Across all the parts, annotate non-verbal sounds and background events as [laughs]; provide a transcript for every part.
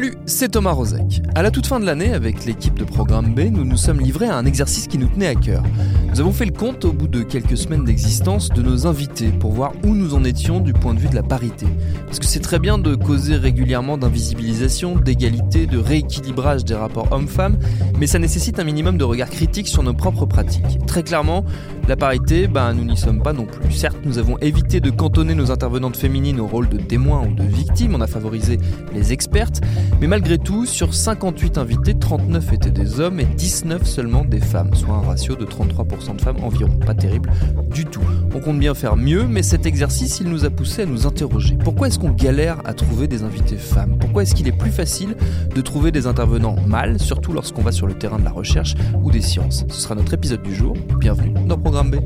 Salut, c'est Thomas Rozek. À la toute fin de l'année, avec l'équipe de Programme B, nous nous sommes livrés à un exercice qui nous tenait à cœur. Nous avons fait le compte au bout de quelques semaines d'existence de nos invités pour voir où nous en étions du point de vue de la parité. Parce que c'est très bien de causer régulièrement d'invisibilisation, d'égalité, de rééquilibrage des rapports hommes-femmes, mais ça nécessite un minimum de regard critique sur nos propres pratiques. Très clairement, la parité, ben, nous n'y sommes pas non plus. Certes, nous avons évité de cantonner nos intervenantes féminines au rôle de témoins ou de victimes, on a favorisé les expertes, mais malgré tout, sur 58 invités, 39 étaient des hommes et 19 seulement des femmes, soit un ratio de 33% de femmes environ. Pas terrible du tout. On compte bien faire mieux, mais cet exercice, il nous a poussé à nous interroger. Pourquoi est-ce qu'on galère à trouver des invités femmes? Pourquoi est-ce qu'il est plus facile de trouver des intervenants mâles, surtout lorsqu'on va sur le terrain de la recherche ou des sciences? Ce sera notre épisode du jour. Bienvenue dans Programme B.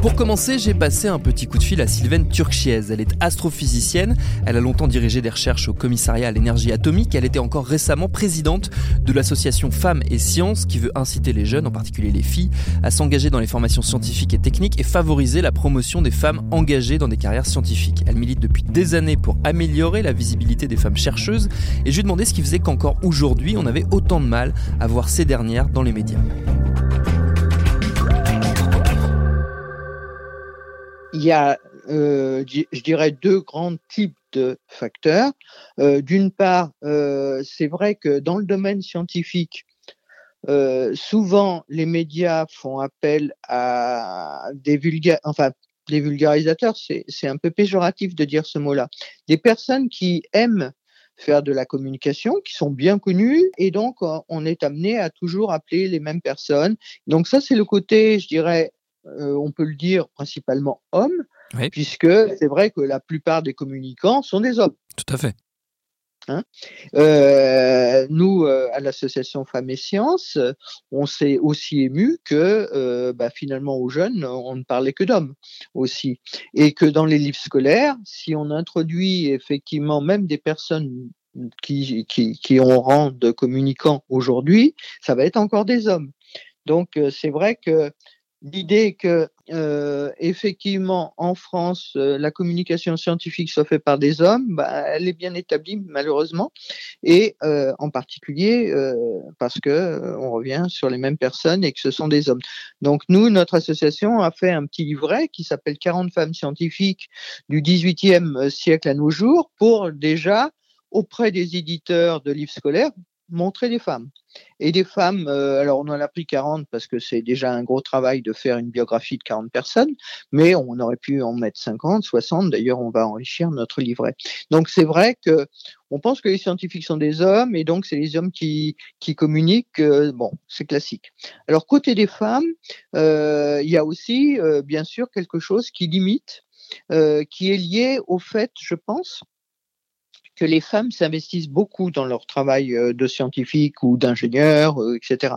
Pour commencer, j'ai passé un petit coup de fil à Sylvaine Turchiez. Elle est astrophysicienne, elle a longtemps dirigé des recherches au commissariat à l'énergie atomique, elle était encore récemment présidente de l'association Femmes et Sciences qui veut inciter les jeunes, en particulier les filles, à s'engager dans les formations scientifiques et techniques et favoriser la promotion des femmes engagées dans des carrières scientifiques. Elle milite depuis des années pour améliorer la visibilité des femmes chercheuses et je lui ai demandé ce qui faisait qu'encore aujourd'hui on avait autant de mal à voir ces dernières dans les médias. Il y a, euh, je dirais, deux grands types de facteurs. Euh, D'une part, euh, c'est vrai que dans le domaine scientifique, souvent les médias font appel à des vulgaires, enfin des vulgarisateurs, c'est un peu péjoratif de dire ce mot-là. Des personnes qui aiment faire de la communication, qui sont bien connues, et donc on est amené à toujours appeler les mêmes personnes. Donc ça, c'est le côté, je dirais, on peut le dire, principalement hommes, puisque c'est vrai que la plupart des communicants sont des hommes. Tout à fait. Hein? Euh, nous, euh, à l'association Femmes et Sciences, on s'est aussi ému que bah, finalement aux jeunes, on ne parlait que d'hommes aussi. Et que dans les livres scolaires, si on introduit effectivement même des personnes qui, qui, qui ont rang de communicants aujourd'hui, ça va être encore des hommes. Donc c'est vrai que l'idée que euh, effectivement en France euh, la communication scientifique soit faite par des hommes, bah, elle est bien établie malheureusement, et euh, en particulier parce que on revient sur les mêmes personnes et que ce sont des hommes. Donc nous, notre association a fait un petit livret qui s'appelle 40 femmes scientifiques du 18e siècle à nos jours pour déjà auprès des éditeurs de livres scolaires montrer des femmes. Et des femmes, euh, alors on en a pris 40 parce que c'est déjà un gros travail de faire une biographie de 40 personnes, mais on aurait pu en mettre 50, 60, d'ailleurs on va enrichir notre livret. Donc c'est vrai que on pense que les scientifiques sont des hommes et donc c'est les hommes qui, qui communiquent, euh, bon, c'est classique. Alors côté des femmes, euh, il y a aussi euh, bien sûr quelque chose qui limite, euh, qui est lié au fait, je pense, que les femmes s'investissent beaucoup dans leur travail euh, de scientifique ou d'ingénieur, euh, etc.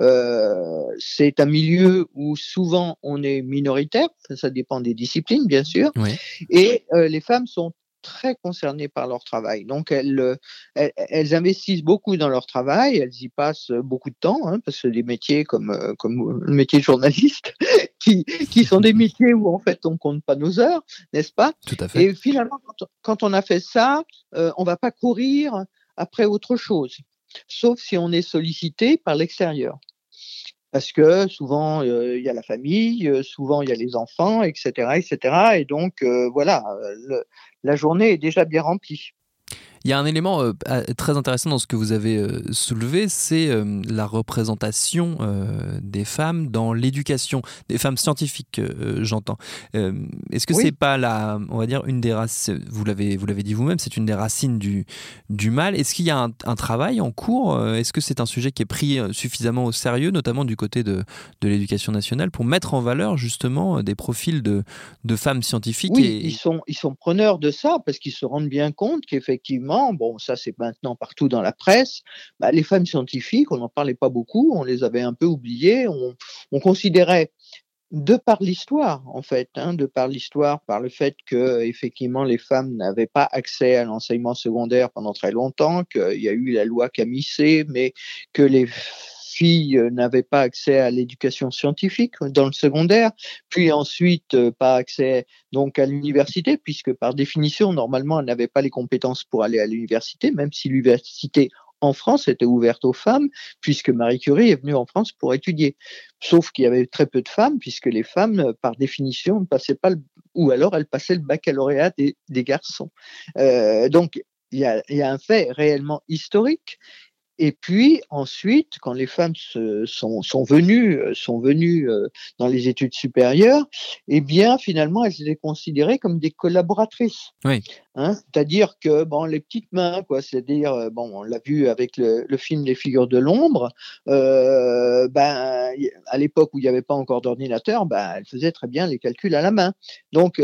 Euh, c'est un milieu où souvent on est minoritaire, ça, dépend des disciplines bien sûr, Oui. et euh, les femmes sont très concernées par leur travail. Donc, elles, elles, investissent beaucoup dans leur travail, elles y passent beaucoup de temps, hein, parce que des métiers comme, comme le métier de journaliste, qui, qui sont des métiers où en fait on compte pas nos heures, n'est-ce pas? Tout à fait. Et finalement, quand, on a fait ça, on on va pas courir après autre chose, sauf si on est sollicité par l'extérieur parce que souvent il y a la famille, souvent il y a les enfants, etc., etc. Et donc voilà, la journée est déjà bien remplie. Il y a un élément euh, très intéressant dans ce que vous avez euh, soulevé, c'est euh, la représentation des femmes dans l'éducation, des femmes scientifiques, j'entends. Est-ce que c'est pas la, on va dire, une des racines, vous l'avez, vous l'avez dit vous-même, c'est une des racines du, du mal. Est-ce qu'il y a un, travail en cours Est-ce que c'est un sujet qui est pris suffisamment au sérieux, notamment du côté de, de l'éducation nationale, pour mettre en valeur justement des profils de, de femmes scientifiques Oui, ils, sont, ils sont preneurs de ça parce qu'ils se rendent bien compte qu'effectivement, bon, ça c'est maintenant partout dans la presse, bah, les femmes scientifiques, on n'en parlait pas beaucoup, on les avait un peu oubliées, on, considérait de par l'histoire, en fait, hein, de par l'histoire, par le fait que effectivement les femmes n'avaient pas accès à l'enseignement secondaire pendant très longtemps, qu'il y a eu la loi Camissé, mais que les filles euh, n'avaient pas accès à l'éducation scientifique dans le secondaire, puis ensuite euh, pas accès donc à l'université, puisque par définition, normalement, elles n'avaient pas les compétences pour aller à l'université, même si l'université en France était ouverte aux femmes, puisque Marie Curie est venue en France pour étudier. Sauf qu'il y avait très peu de femmes, puisque les femmes, par définition, ne passaient pas, ou alors elles passaient le baccalauréat des, garçons. Euh, donc, il y, a, un fait réellement historique et puis ensuite, quand les femmes se, sont, sont, venues, euh, sont venues euh, dans les études supérieures, eh bien finalement, elles étaient considérées comme des collaboratrices. Oui. Hein, c'est-à-dire que bon, les petites mains, quoi. C'est-à-dire, euh, bon, on l'a vu avec le, le, film Les figures de l'ombre. Euh, ben, à l'époque où il n'y avait pas encore d'ordinateur, ben, elles faisaient très bien les calculs à la main. Donc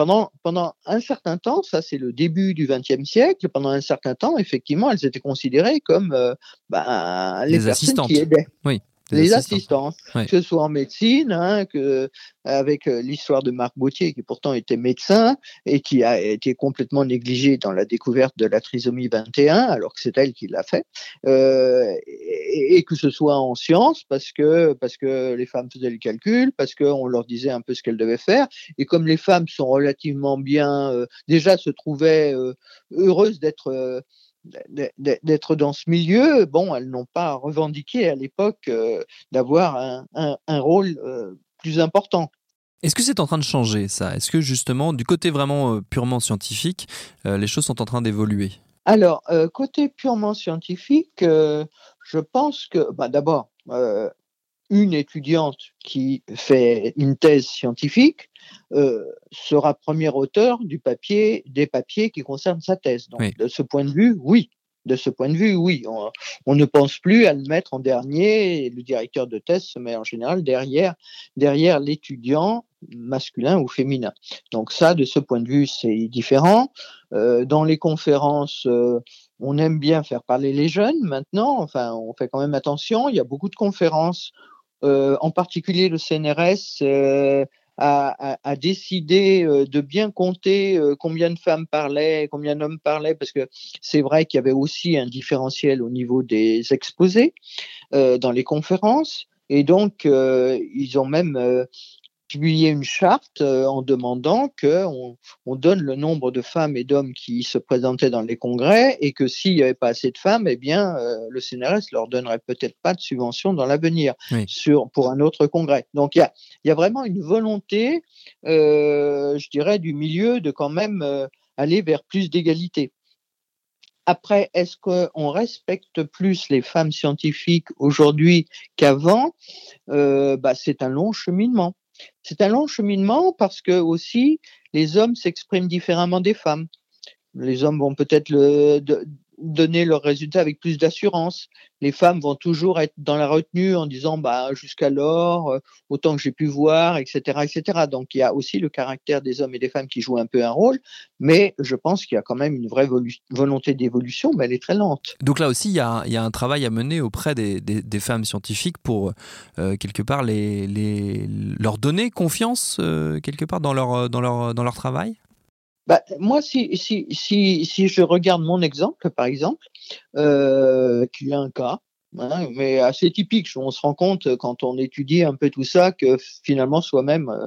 pendant, pendant un certain temps, ça c'est le début du XXe siècle, pendant un certain temps, effectivement, elles étaient considérées comme euh, ben, les, personnes qui aidaient. Oui les assistantes, que ce soit en médecine, hein, que, avec euh, l'histoire de Marc Bautier, qui pourtant était médecin et qui a été complètement négligé dans la découverte de la trisomie 21, alors que c'est elle qui l'a fait, euh, et, que ce soit en sciences, parce que, parce que les femmes faisaient le calcul, parce qu'on leur disait un peu ce qu'elles devaient faire, et comme les femmes sont relativement bien, euh, déjà se trouvaient euh, heureuses d'être d'être dans ce milieu, bon, elles n'ont pas revendiqué à l'époque euh, d'avoir un, un, rôle euh, plus important. Est-ce que c'est en train de changer ça? Est-ce que justement, du côté vraiment euh, purement scientifique, les choses sont en train d'évoluer? Alors, côté purement scientifique, je pense que, bah, d'abord, une étudiante qui fait une thèse scientifique euh, sera premier auteur du papier, des papiers qui concernent sa thèse. Donc, de ce point de vue, oui. De ce point de vue, oui. On, ne pense plus à le mettre en dernier. Et le directeur de thèse se met en général derrière, derrière l'étudiant masculin ou féminin. Donc ça, de ce point de vue, c'est différent. Euh, dans les conférences, euh, on aime bien faire parler les jeunes maintenant. Enfin, on fait quand même attention. Il y a beaucoup de conférences en particulier le CNRS, euh, a, a, décidé euh, de bien compter combien de femmes parlaient, combien d'hommes parlaient, parce que c'est vrai qu'il y avait aussi un différentiel au niveau des exposés dans les conférences. Et donc, ils ont même publié une charte euh, en demandant qu'on on donne le nombre de femmes et d'hommes qui se présentaient dans les congrès et que s'il n'y avait pas assez de femmes, eh bien, euh, le CNRS leur donnerait peut-être pas de subvention dans l'avenir sur pour un autre congrès. Donc il y a, y a vraiment une volonté, euh, je dirais, du milieu de quand même aller vers plus d'égalité. Après, est-ce qu'on respecte plus les femmes scientifiques aujourd'hui qu'avant? Bah, C'est un long cheminement. C'est un long cheminement parce que aussi les hommes s'expriment différemment des femmes. Les hommes vont peut-être le, donner leurs résultats avec plus d'assurance. Les femmes vont toujours être dans la retenue en disant bah jusqu'alors euh, autant que j'ai pu voir, etc., etc. Donc il y a aussi le caractère des hommes et des femmes qui jouent un peu un rôle, mais je pense qu'il y a quand même une vraie volonté d'évolution, mais elle est très lente. Donc là aussi il y a, il y a un travail à mener auprès des, des, femmes scientifiques pour euh, quelque part les, les, leur donner confiance euh, quelque part dans leur, dans leur, dans leur travail? Bah, moi, si, si, si, si je regarde mon exemple, par exemple, euh, qui est un cas, hein, mais assez typique, on se rend compte quand on étudie un peu tout ça que finalement soi-même, euh,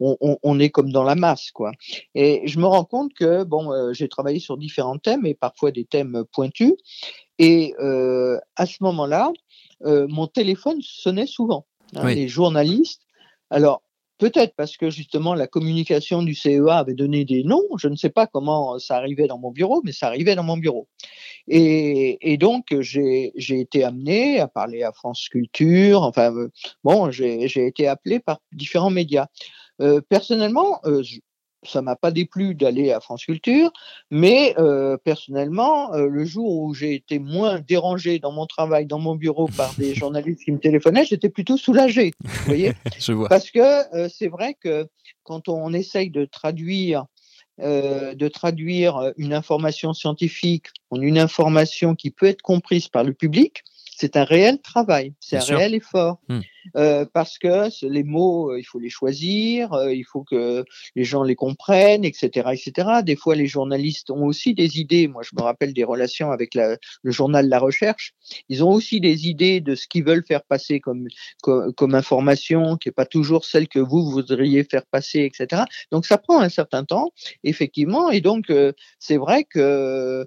on, on, on, est comme dans la masse, quoi. Et je me rends compte que bon, euh, j'ai travaillé sur différents thèmes et parfois des thèmes pointus, et euh, à ce moment-là, euh, mon téléphone sonnait souvent. Hein, Les journalistes. Alors, Peut-être parce que justement la communication du CEA avait donné des noms. Je ne sais pas comment ça arrivait dans mon bureau, mais ça arrivait dans mon bureau. Et, donc j'ai été amené à parler à France Culture. Enfin euh, bon, j'ai été appelé par différents médias. Euh, personnellement, euh, ça m'a pas déplu d'aller à France Culture, mais euh, personnellement, euh, le jour où j'ai été moins dérangé dans mon travail, dans mon bureau par des [laughs] journalistes qui me téléphonaient, j'étais plutôt soulagé. Vous voyez? [laughs] Je vois. Parce que euh, c'est vrai que quand on essaye de traduire de traduire une information scientifique en une information qui peut être comprise par le public, c'est un réel travail, c'est un sûr. réel effort. Hmm. Euh, parce que les mots, euh, il faut les choisir, euh, il faut que les gens les comprennent, etc., etc. Des fois, les journalistes ont aussi des idées. Moi, je me rappelle des relations avec la, le journal La Recherche. Ils ont aussi des idées de ce qu'ils veulent faire passer comme, comme, comme information, qui n'est pas toujours celle que vous voudriez faire passer, etc. Donc, ça prend un certain temps, effectivement. Et donc, euh, c'est vrai que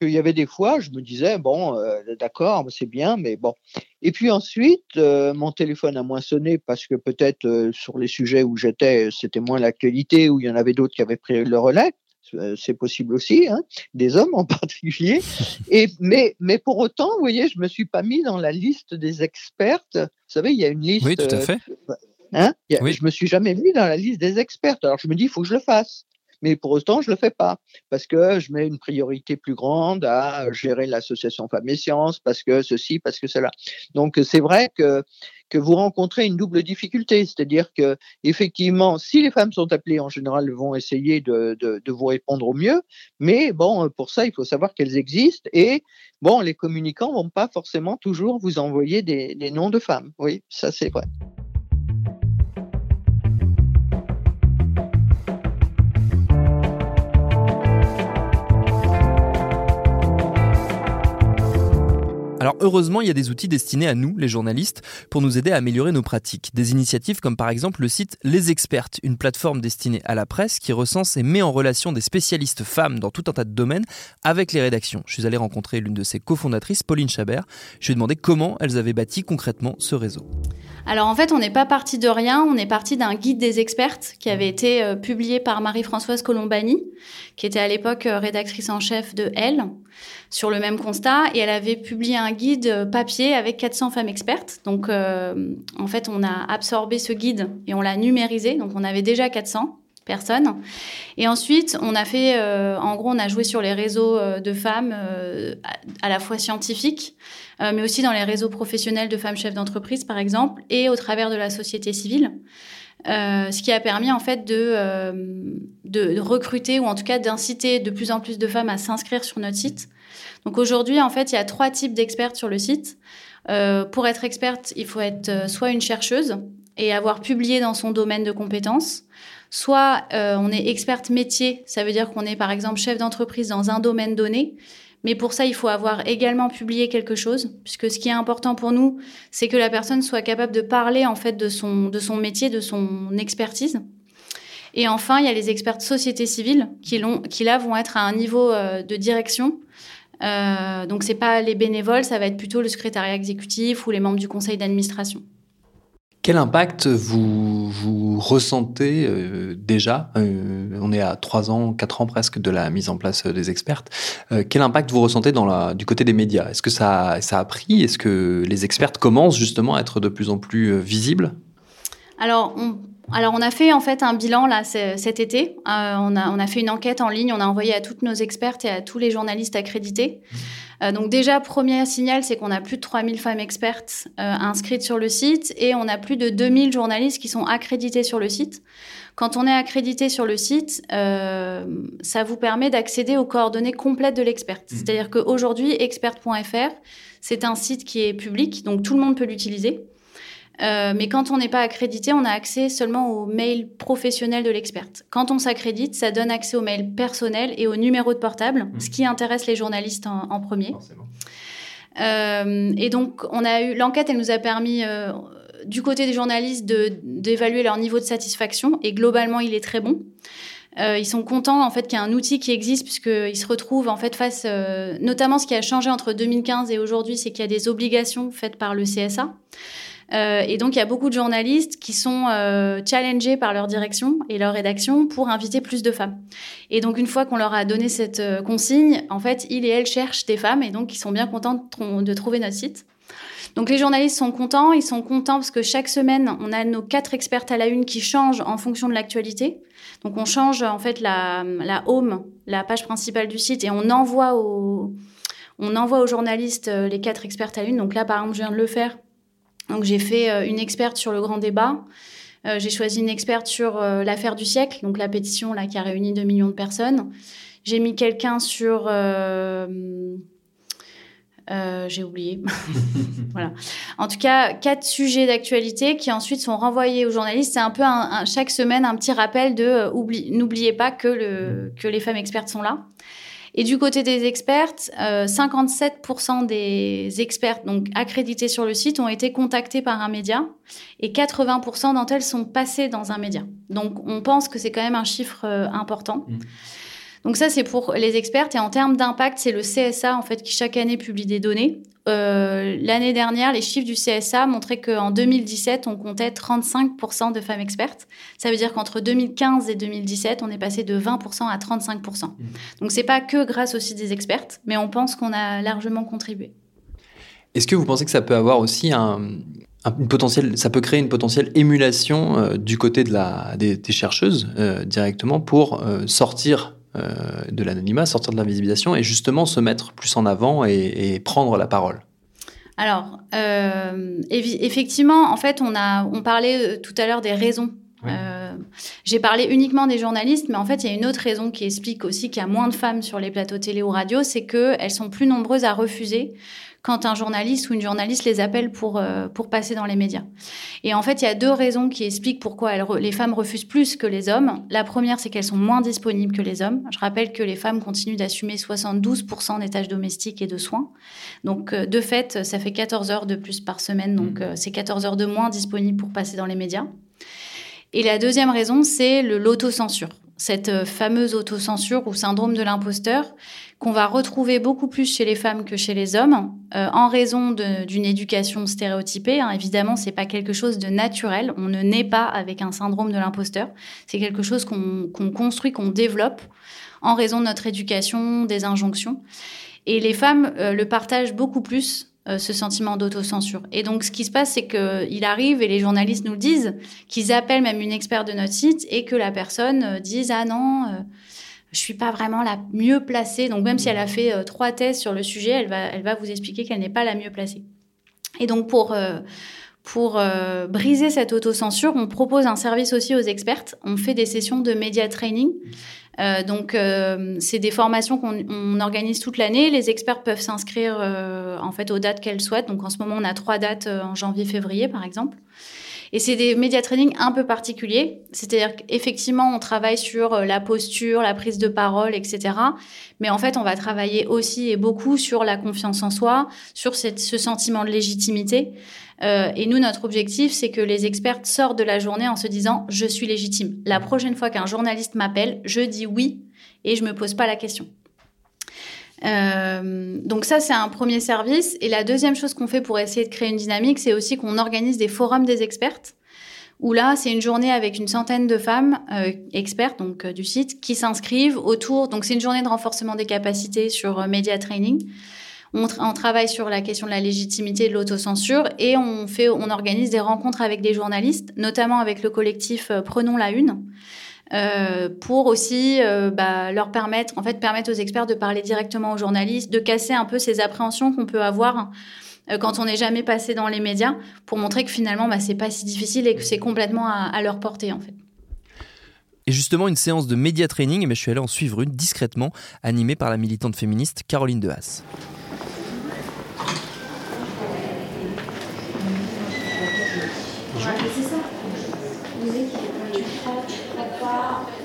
qu'il y avait des fois, je me disais, bon, euh, d'accord, c'est bien, mais bon. Et puis ensuite, euh, mon téléphone a moins sonné parce que peut-être euh, sur les sujets où j'étais, c'était moins l'actualité, où il y en avait d'autres qui avaient pris le relais. C'est possible aussi, hein, des hommes en [laughs] particulier. Et, mais, mais pour autant, vous voyez, je me suis pas mis dans la liste des expertes. Vous savez, il y a une liste. Oui, tout à fait. Hein, a, oui. Je me suis jamais mis dans la liste des expertes. Alors je me dis, il faut que je le fasse mais pour autant, je le fais pas parce que je mets une priorité plus grande à gérer l'association Femmes et Sciences, parce que ceci, parce que cela. Donc, c'est vrai que que vous rencontrez une double difficulté, c'est-à-dire que effectivement, si les femmes sont appelées, en général, elles vont essayer de, de, vous répondre au mieux, mais bon, pour ça, il faut savoir qu'elles existent et bon, les communicants vont pas forcément toujours vous envoyer des, des noms de femmes. Oui, ça c'est vrai. Alors heureusement, il y a des outils destinés à nous, les journalistes, pour nous aider à améliorer nos pratiques. Des initiatives comme par exemple le site Les Expertes, une plateforme destinée à la presse qui recense et met en relation des spécialistes femmes dans tout un tas de domaines avec les rédactions. Je suis allé rencontrer l'une de ses cofondatrices, Pauline Chabert. Je lui ai demandé comment elles avaient bâti concrètement ce réseau. Alors en fait, on n'est pas parti de rien, on est parti d'un guide des expertes qui avait été euh, publié par Marie-Françoise Colombani, qui était à l'époque euh, rédactrice en chef de Elle, sur le même constat, et elle avait publié un guide euh, papier avec 400 femmes expertes. Donc euh, en fait, on a absorbé ce guide et on l'a numérisé, donc on avait déjà 400 personnes. Et ensuite, on a fait, euh, en gros, on a joué sur les réseaux de femmes à, la fois scientifiques, mais aussi dans les réseaux professionnels de femmes chefs d'entreprise, par exemple, et au travers de la société civile. Ce qui a permis en fait de, de, de recruter ou en tout cas d'inciter de plus en plus de femmes à s'inscrire sur notre site. Donc aujourd'hui, en fait, il y a trois types d'expertes sur le site. pour être experte, il faut être soit une chercheuse et avoir publié dans son domaine de compétences, Soit euh, on est experte métier, ça veut dire qu'on est par exemple chef d'entreprise dans un domaine donné, mais pour ça il faut avoir également publié quelque chose, puisque ce qui est important pour nous, c'est que la personne soit capable de parler en fait de son, de métier, de son expertise. Et enfin, il y a les experts société civile qui, qui là vont être à un niveau euh, de direction. Euh, donc c'est pas les bénévoles, ça va être plutôt le secrétariat exécutif ou les membres du conseil d'administration. Quel impact vous, vous ressentez euh, déjà euh, On est à 3 ans, 4 ans presque de la mise en place des expertes. Euh, quel impact vous ressentez du côté des médias? Est-ce que ça, ça a pris? Est-ce que les expertes commencent justement à être de plus en plus visibles? Alors, on alors, on a fait en fait un bilan là cet été. Euh, on, a, on a fait une enquête en ligne. On a envoyé à toutes nos expertes et à tous les journalistes accrédités. Euh, donc déjà, premier signal, c'est qu'on a plus de 3000 femmes expertes euh, inscrites sur le site et on a plus de 2000 journalistes qui sont accrédités sur le site. Quand on est accrédité sur le site, ça vous permet d'accéder aux coordonnées complètes de l'experte. Mmh. C'est-à-dire qu'aujourd'hui, expert.fr, c'est un site qui est public, donc tout le monde peut l'utiliser. Euh, mais quand on n'est pas accrédité, on a accès seulement au mail professionnel de l'experte. Quand on s'accrédite, ça donne accès au mail personnel et au numéro de portable, mmh. ce qui intéresse les journalistes en, premier. Euh, et donc, on a eu l'enquête, elle nous a permis euh, du côté des journalistes d'évaluer leur niveau de satisfaction et globalement, il est très bon. Euh, ils sont contents en fait qu'il y ait un outil qui existe puisqu'ils se retrouvent en fait face, euh, notamment ce qui a changé entre 2015 et aujourd'hui, c'est qu'il y a des obligations faites par le CSA. Euh, et donc, il y a beaucoup de journalistes qui sont euh, challengés par leur direction et leur rédaction pour inviter plus de femmes. Et donc, une fois qu'on leur a donné cette euh, consigne, en fait, ils et elles cherchent des femmes et donc ils sont bien contents de, trouver notre site. Donc les journalistes sont contents, ils sont contents parce que chaque semaine, on a nos quatre expertes à la une qui changent en fonction de l'actualité. Donc on change en fait la, la home, la page principale du site, et on envoie aux, on envoie aux journalistes les quatre expertes à la une. Donc là, par exemple, je viens de le faire donc j'ai fait euh, une experte sur le grand débat. Euh, j'ai choisi une experte sur euh, l'affaire du siècle, donc la pétition là qui a réuni 2 millions de personnes. J'ai mis quelqu'un sur j'ai oublié. [laughs] voilà. En tout cas, quatre sujets d'actualité qui ensuite sont renvoyés aux journalistes. C'est un peu chaque semaine un petit rappel de n'oubliez pas que, le, que les femmes expertes sont là. Et du côté des expertes, 57% euh, des expertes donc accrédités sur le site ont été contactés par un média et 80% d'entre elles sont passées dans un média. Donc on pense que c'est quand même un chiffre euh, important. Mmh. Donc ça, c'est pour les expertes. Et en termes d'impact, c'est le CSA en fait qui chaque année publie des données. Euh, l'année dernière, les chiffres du CSA montraient qu'en 2017, on comptait 35% de femmes expertes. Ça veut dire qu'entre 2015 et 2017, on est passé de 20% à 35%. Mmh. Donc c'est pas que grâce aussi des expertes, mais on pense qu'on a largement contribué. Est-ce que vous pensez que ça peut avoir aussi un, une potentielle, ça peut créer une potentielle émulation euh, du côté de la, des, chercheuses euh, directement pour sortir de l'anonymat, sortir de l'invisibilisation et justement se mettre plus en avant et, prendre la parole Alors, euh, effectivement, en fait, on, a, on parlait euh, tout à l'heure des raisons. J'ai parlé uniquement des journalistes, mais en fait, il y a une autre raison qui explique aussi qu'il y a moins de femmes sur les plateaux télé ou radio, c'est qu'elles sont plus nombreuses à refuser quand un journaliste ou une journaliste les appelle pour, euh, pour passer dans les médias. Et en fait, il y a deux raisons qui expliquent pourquoi les femmes refusent plus que les hommes. La première, c'est qu'elles sont moins disponibles que les hommes. Je rappelle que les femmes continuent d'assumer 72% des tâches domestiques et de soins. Donc, euh, de fait, ça fait 14 heures de plus par semaine. Donc, mmh. euh, c'est 14 heures de moins disponibles pour passer dans les médias. Et la deuxième raison, c'est l'autocensure cette fameuse autocensure ou syndrome de l'imposteur qu'on va retrouver beaucoup plus chez les femmes que chez les hommes, euh, en raison d'une éducation stéréotypée. Hein. Évidemment, c'est pas quelque chose de naturel. On ne naît pas avec un syndrome de l'imposteur. C'est quelque chose qu'on construit, qu'on développe en raison de notre éducation, des injonctions. Et les femmes euh, le partagent beaucoup plus euh, ce sentiment d'autocensure. Et donc, ce qui se passe, c'est qu'il arrive, et les journalistes nous le disent, qu'ils appellent même une experte de notre site et que la personne dise Ah non, je suis pas vraiment la mieux placée. Donc même si elle a fait euh, trois thèses sur le sujet, elle va, elle va vous expliquer qu'elle n'est pas la mieux placée. Et donc pour euh, pour euh, briser cette autocensure, on propose un service aussi aux expertes. On fait des sessions de média training. Donc, c'est des formations qu'on organise toute l'année. Les experts peuvent s'inscrire en fait aux dates qu'elles souhaitent. Donc, en ce moment, on a trois dates en janvier-février, par exemple. Et c'est des média training un peu particuliers. C'est-à-dire qu'effectivement, on travaille sur euh, la posture, la prise de parole, etc. Mais en fait, on va travailler aussi et beaucoup sur la confiance en soi, sur ce sentiment de légitimité. Euh, et nous, notre objectif, c'est que les experts sortent de la journée en se disant je suis légitime. La prochaine fois qu'un journaliste m'appelle, je dis oui et je me pose pas la question. Euh, donc ça, c'est un premier service. Et la deuxième chose qu'on fait pour essayer de créer une dynamique, c'est aussi qu'on organise des forums des expertes. Où là, c'est une journée avec une centaine de femmes euh, expertes donc euh, du site qui s'inscrivent autour. Donc c'est une journée de renforcement des capacités sur media training. On, on, travaille sur la question de la légitimité de l'autocensure et on fait, on organise des rencontres avec des journalistes, notamment avec le collectif Prenons la Une. Euh, pour aussi euh, bah, leur permettre, en fait, permettre aux experts de parler directement aux journalistes, de casser un peu ces appréhensions qu'on peut avoir euh, quand on n'est jamais passé dans les médias, pour montrer que finalement, bah, c'est pas si difficile et que c'est complètement à, leur portée, en fait. Et justement, une séance de média training, mais eh je suis allé en suivre une discrètement, animée par la militante féministe Caroline Dehas.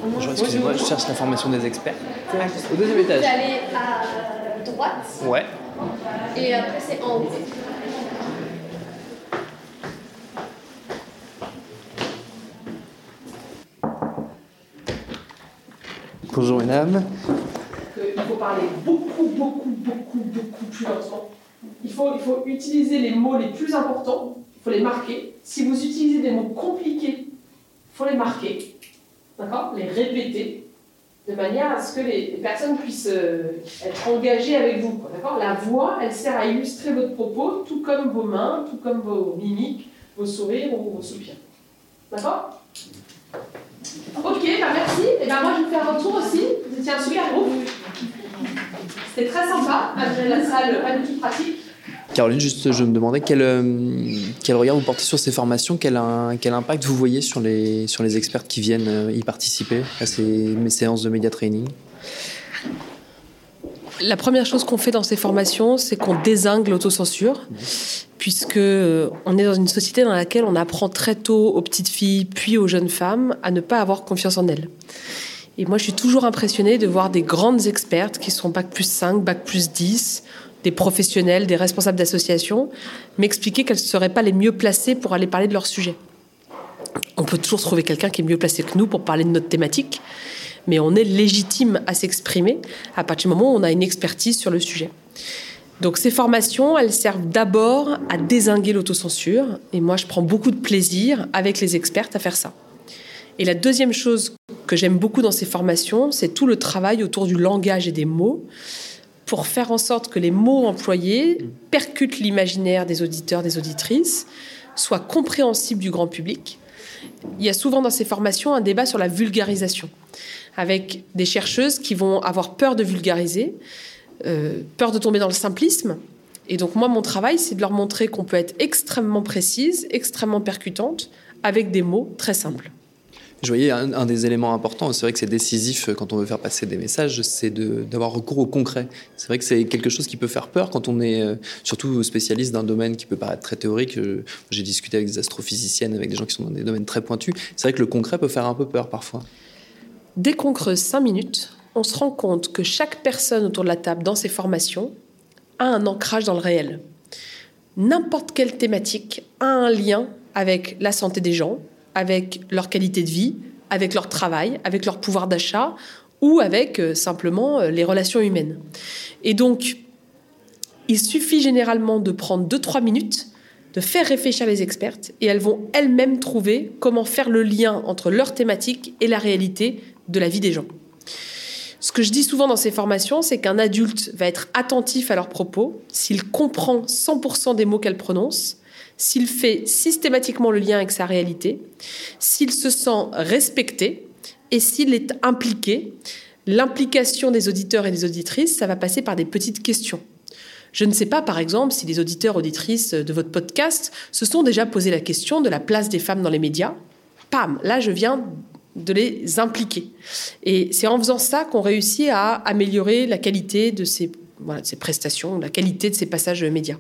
Bonjour, excusez-moi, je cherche l'information des experts. Au deuxième étage. Vous allez à droite Ouais. et après c'est en haut. Bonjour mesdames. Il faut parler beaucoup, beaucoup, beaucoup, beaucoup plus lentement. Il faut, il faut utiliser les mots les plus importants, il faut les marquer. Si vous utilisez des mots compliqués, il faut les marquer, d'accord Les répéter, de manière à ce que les, personnes puissent euh, être engagées avec vous. D'accord? La voix, elle sert à illustrer votre propos, tout comme vos mains, tout comme vos mimiques, vos sourires ou vos soupirs. D'accord? Ok, bah merci. Et ben moi je vais faire un tour aussi. Vous étiez un super groupe? C'était très sympa, la salle pas du tout pratique. Caroline, juste je me demandais quel, euh, quel regard vous portez sur ces formations, quel, un- quel impact vous voyez sur les, sur les experts qui viennent euh, y participer à ces mes séances de média training? La première chose qu'on fait dans ces formations, c'est qu'on désingue l'autocensure, puisque euh, on est dans une société dans laquelle on apprend très tôt aux petites filles, puis aux jeunes femmes, à ne pas avoir confiance en elles. Et moi, je suis toujours impressionnée de voir des grandes expertes qui sont bac plus 5, bac plus 10, des professionnels, des responsables d'associations, m'expliquer qu'elles ne seraient pas les mieux placées pour aller parler de leur sujet. On peut toujours trouver quelqu'un qui est mieux placé que nous pour parler de notre thématique, mais on est légitime à s'exprimer à partir du moment où on a une expertise sur le sujet. Donc ces formations, elles servent d'abord à désinguer l'autocensure, et moi je prends beaucoup de plaisir avec les expertes à faire ça. Et la deuxième chose que j'aime beaucoup dans ces formations, c'est tout le travail autour du langage et des mots pour faire en sorte que les mots employés percutent l'imaginaire des auditeurs, des auditrices, soient compréhensibles du grand public. Il y a souvent dans ces formations un débat sur la vulgarisation, avec des chercheuses qui vont avoir peur de vulgariser, euh, peur de tomber dans le simplisme. Et donc moi, mon travail, c'est de leur montrer qu'on peut être extrêmement précise, extrêmement percutante, avec des mots très simples. Je voyais un, des éléments importants, c'est vrai que c'est décisif euh, quand on veut faire passer des messages, c'est d'avoir recours au concret. C'est vrai que c'est quelque chose qui peut faire peur quand on est euh, surtout spécialiste d'un domaine qui peut paraître très théorique. Euh, J'ai discuté avec des astrophysiciennes, avec des gens qui sont dans des domaines très pointus. C'est vrai que le concret peut faire un peu peur parfois. Dès qu'on creuse cinq minutes, on se rend compte que chaque personne autour de la table dans ces formations a un ancrage dans le réel. N'importe quelle thématique a un lien avec la santé des gens, avec leur qualité de vie, avec leur travail, avec leur pouvoir d'achat ou avec euh, simplement euh, les relations humaines. Et donc, il suffit généralement de prendre 2-3 minutes, de faire réfléchir les expertes, et elles vont elles-mêmes trouver comment faire le lien entre leur thématique et la réalité de la vie des gens. Ce que je dis souvent dans ces formations, c'est qu'un adulte va être attentif à leurs propos s'il comprend 100% des mots qu'elle prononce, s'il fait systématiquement le lien avec sa réalité, s'il se sent respecté et s'il est impliqué. L'implication des auditeurs et des auditrices, ça va passer par des petites questions. Je ne sais pas, par exemple, si les auditeurs, auditrices de votre podcast se sont déjà posé la question de la place des femmes dans les médias. Pam, là, je viens de les impliquer. Et c'est en faisant ça qu'on réussit à améliorer la qualité de ces, de ces prestations, la qualité de ces passages médias.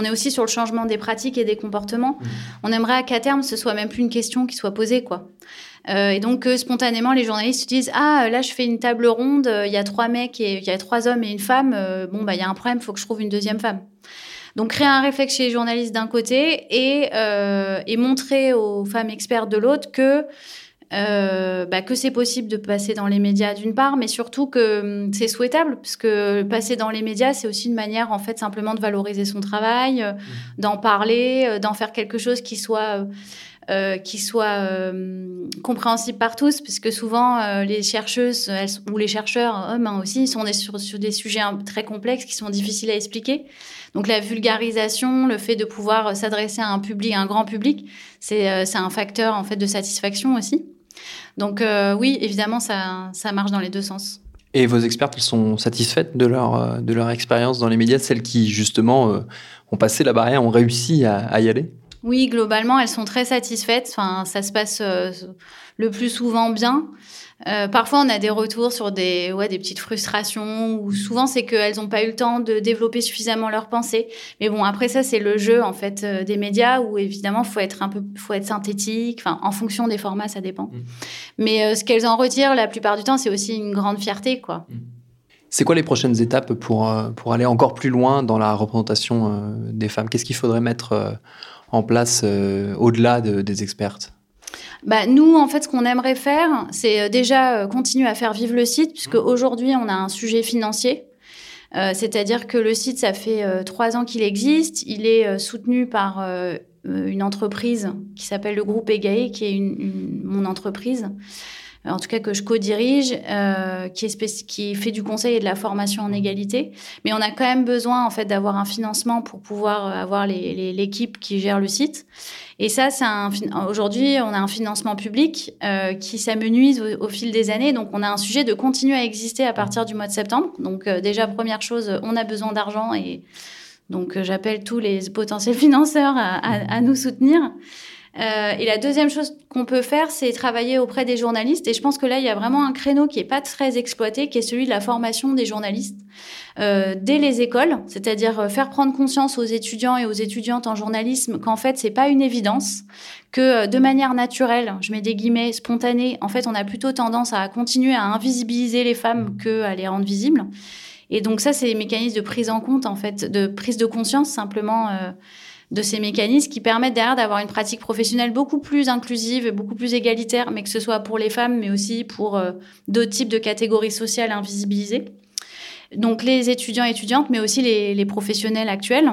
On est aussi sur le changement des pratiques et des comportements. On aimerait qu'à terme, ce soit même plus une question qui soit posée, quoi. Euh, et donc, que spontanément, les journalistes se disent Ah, là, je fais une table ronde, euh, il y a trois mecs, et il y a trois hommes et une femme. euh, bon, bah, il y a un problème, il faut que je trouve une deuxième femme. Donc, créer un réflexe chez les journalistes d'un côté et, euh, et montrer aux femmes expertes de l'autre que euh, bah, que c'est possible de passer dans les médias d'une part, mais surtout que hum, c'est souhaitable, parce que passer dans les médias, c'est aussi une manière, en fait, simplement de valoriser son travail, euh, d'en parler, euh, d'en faire quelque chose qui soit, euh, qui soit euh, compréhensible par tous, puisque souvent, les chercheuses elles, ou les chercheurs, hommes hein, aussi, sont des- sur, sur des sujets très complexes qui sont difficiles à expliquer. Donc la vulgarisation, le fait de pouvoir s'adresser à un public, à un grand public, c'est c'est un facteur en fait de satisfaction aussi. Donc euh, oui, évidemment, ça, ça marche dans les deux sens. Et vos expertes, elles sont satisfaites de leur, euh, de leur expérience dans les médias, celles qui, justement, euh, ont passé la barrière, ont réussi à, à y aller? Oui, globalement, elles sont très satisfaites. Enfin, ça se passe euh, le plus souvent bien. Euh, parfois, on a des retours sur des, ouais, des petites frustrations, ou souvent c'est qu'elles n'ont pas eu le temps de développer suffisamment leurs pensées. Mais bon, après ça, c'est le jeu en fait euh, des médias où évidemment, faut être un peu, faut être synthétique. Enfin, en fonction des formats, ça dépend. Mmh. Mais euh, ce qu'elles en retirent la plupart du temps, c'est aussi une grande fierté, quoi. C'est quoi les prochaines étapes pour, euh, pour aller encore plus loin dans la représentation euh, des femmes? Qu'est-ce qu'il faudrait mettre euh, en place euh, au-delà de- des expertes? Bah, nous, en fait, ce qu'on aimerait faire, c'est euh, déjà euh, continuer à faire vivre le site, puisque aujourd'hui, on a un sujet financier. Euh, C'est-à-dire que le site, ça fait euh, trois ans qu'il existe. Il est euh, soutenu par une entreprise qui s'appelle le groupe EGAE, qui est une, une- mon entreprise, en tout cas que je co-dirige, euh, qui, est qui fait du conseil et de la formation en égalité. Mais on a quand même besoin en fait d'avoir un financement pour pouvoir euh, avoir l'équipe qui gère le site. Et ça, c'est aujourd'hui, on a un financement public euh, qui s'amenuise au, au fil des années. Donc, on a un sujet de continuer à exister à partir du mois de septembre. Donc, euh, déjà, première chose, on a besoin d'argent et donc euh, j'appelle tous les potentiels [laughs] financeurs à, à- à nous soutenir. Euh, et la deuxième chose qu'on peut faire, c'est travailler auprès des journalistes. Et je pense que là, il y a vraiment un créneau qui est pas très exploité, qui est celui de la formation des journalistes euh, dès les écoles, c'est-à-dire euh, faire prendre conscience aux étudiants et aux étudiantes en journalisme qu'en fait, c'est pas une évidence, que euh, de manière naturelle, je mets des guillemets, spontanée, en fait, on a plutôt tendance à continuer à invisibiliser les femmes que à les rendre visibles. Et donc ça, c'est des mécanismes de prise en compte, en fait, de prise de conscience simplement euh, de ces mécanismes qui permettent derrière d'avoir une pratique professionnelle beaucoup plus inclusive et beaucoup plus égalitaire, mais que ce soit pour les femmes, mais aussi pour euh, d'autres types de catégories sociales invisibilisées. Donc les étudiants et étudiantes, mais aussi les, professionnels actuels.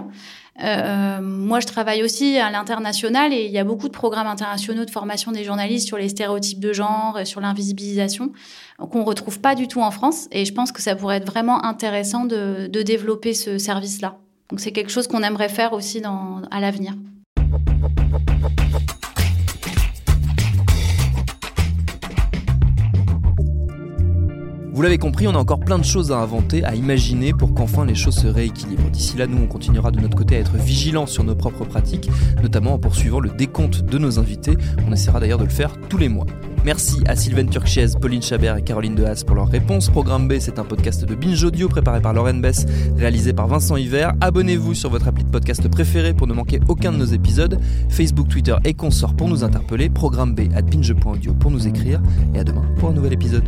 Euh, moi, je travaille aussi à l'international et il y a beaucoup de programmes internationaux de formation des journalistes sur les stéréotypes de genre, sur l'invisibilisation, qu'on retrouve pas du tout en France. Et je pense que ça pourrait être vraiment intéressant de, de développer ce service-là. Donc c'est quelque chose qu'on aimerait faire aussi à l'avenir. Vous l'avez compris, on a encore plein de choses à inventer, à imaginer pour qu'enfin les choses se rééquilibrent. D'ici là, nous, on continuera de notre côté à être vigilants sur nos propres pratiques, notamment en poursuivant le décompte de nos invités. On essaiera d'ailleurs de le faire tous les mois. Merci à Sylvaine Turchez, Pauline Chabert et Caroline Dehaas pour leurs réponses. Programme B, c'est un podcast de Binge Audio préparé par Lauren Bess, réalisé par Vincent Hiver. Abonnez-vous sur votre appli de podcast préféré pour ne manquer aucun de nos épisodes. Facebook, Twitter et consorts pour nous interpeller. Programme B à binge.audio pour nous écrire. Et à demain pour un nouvel épisode.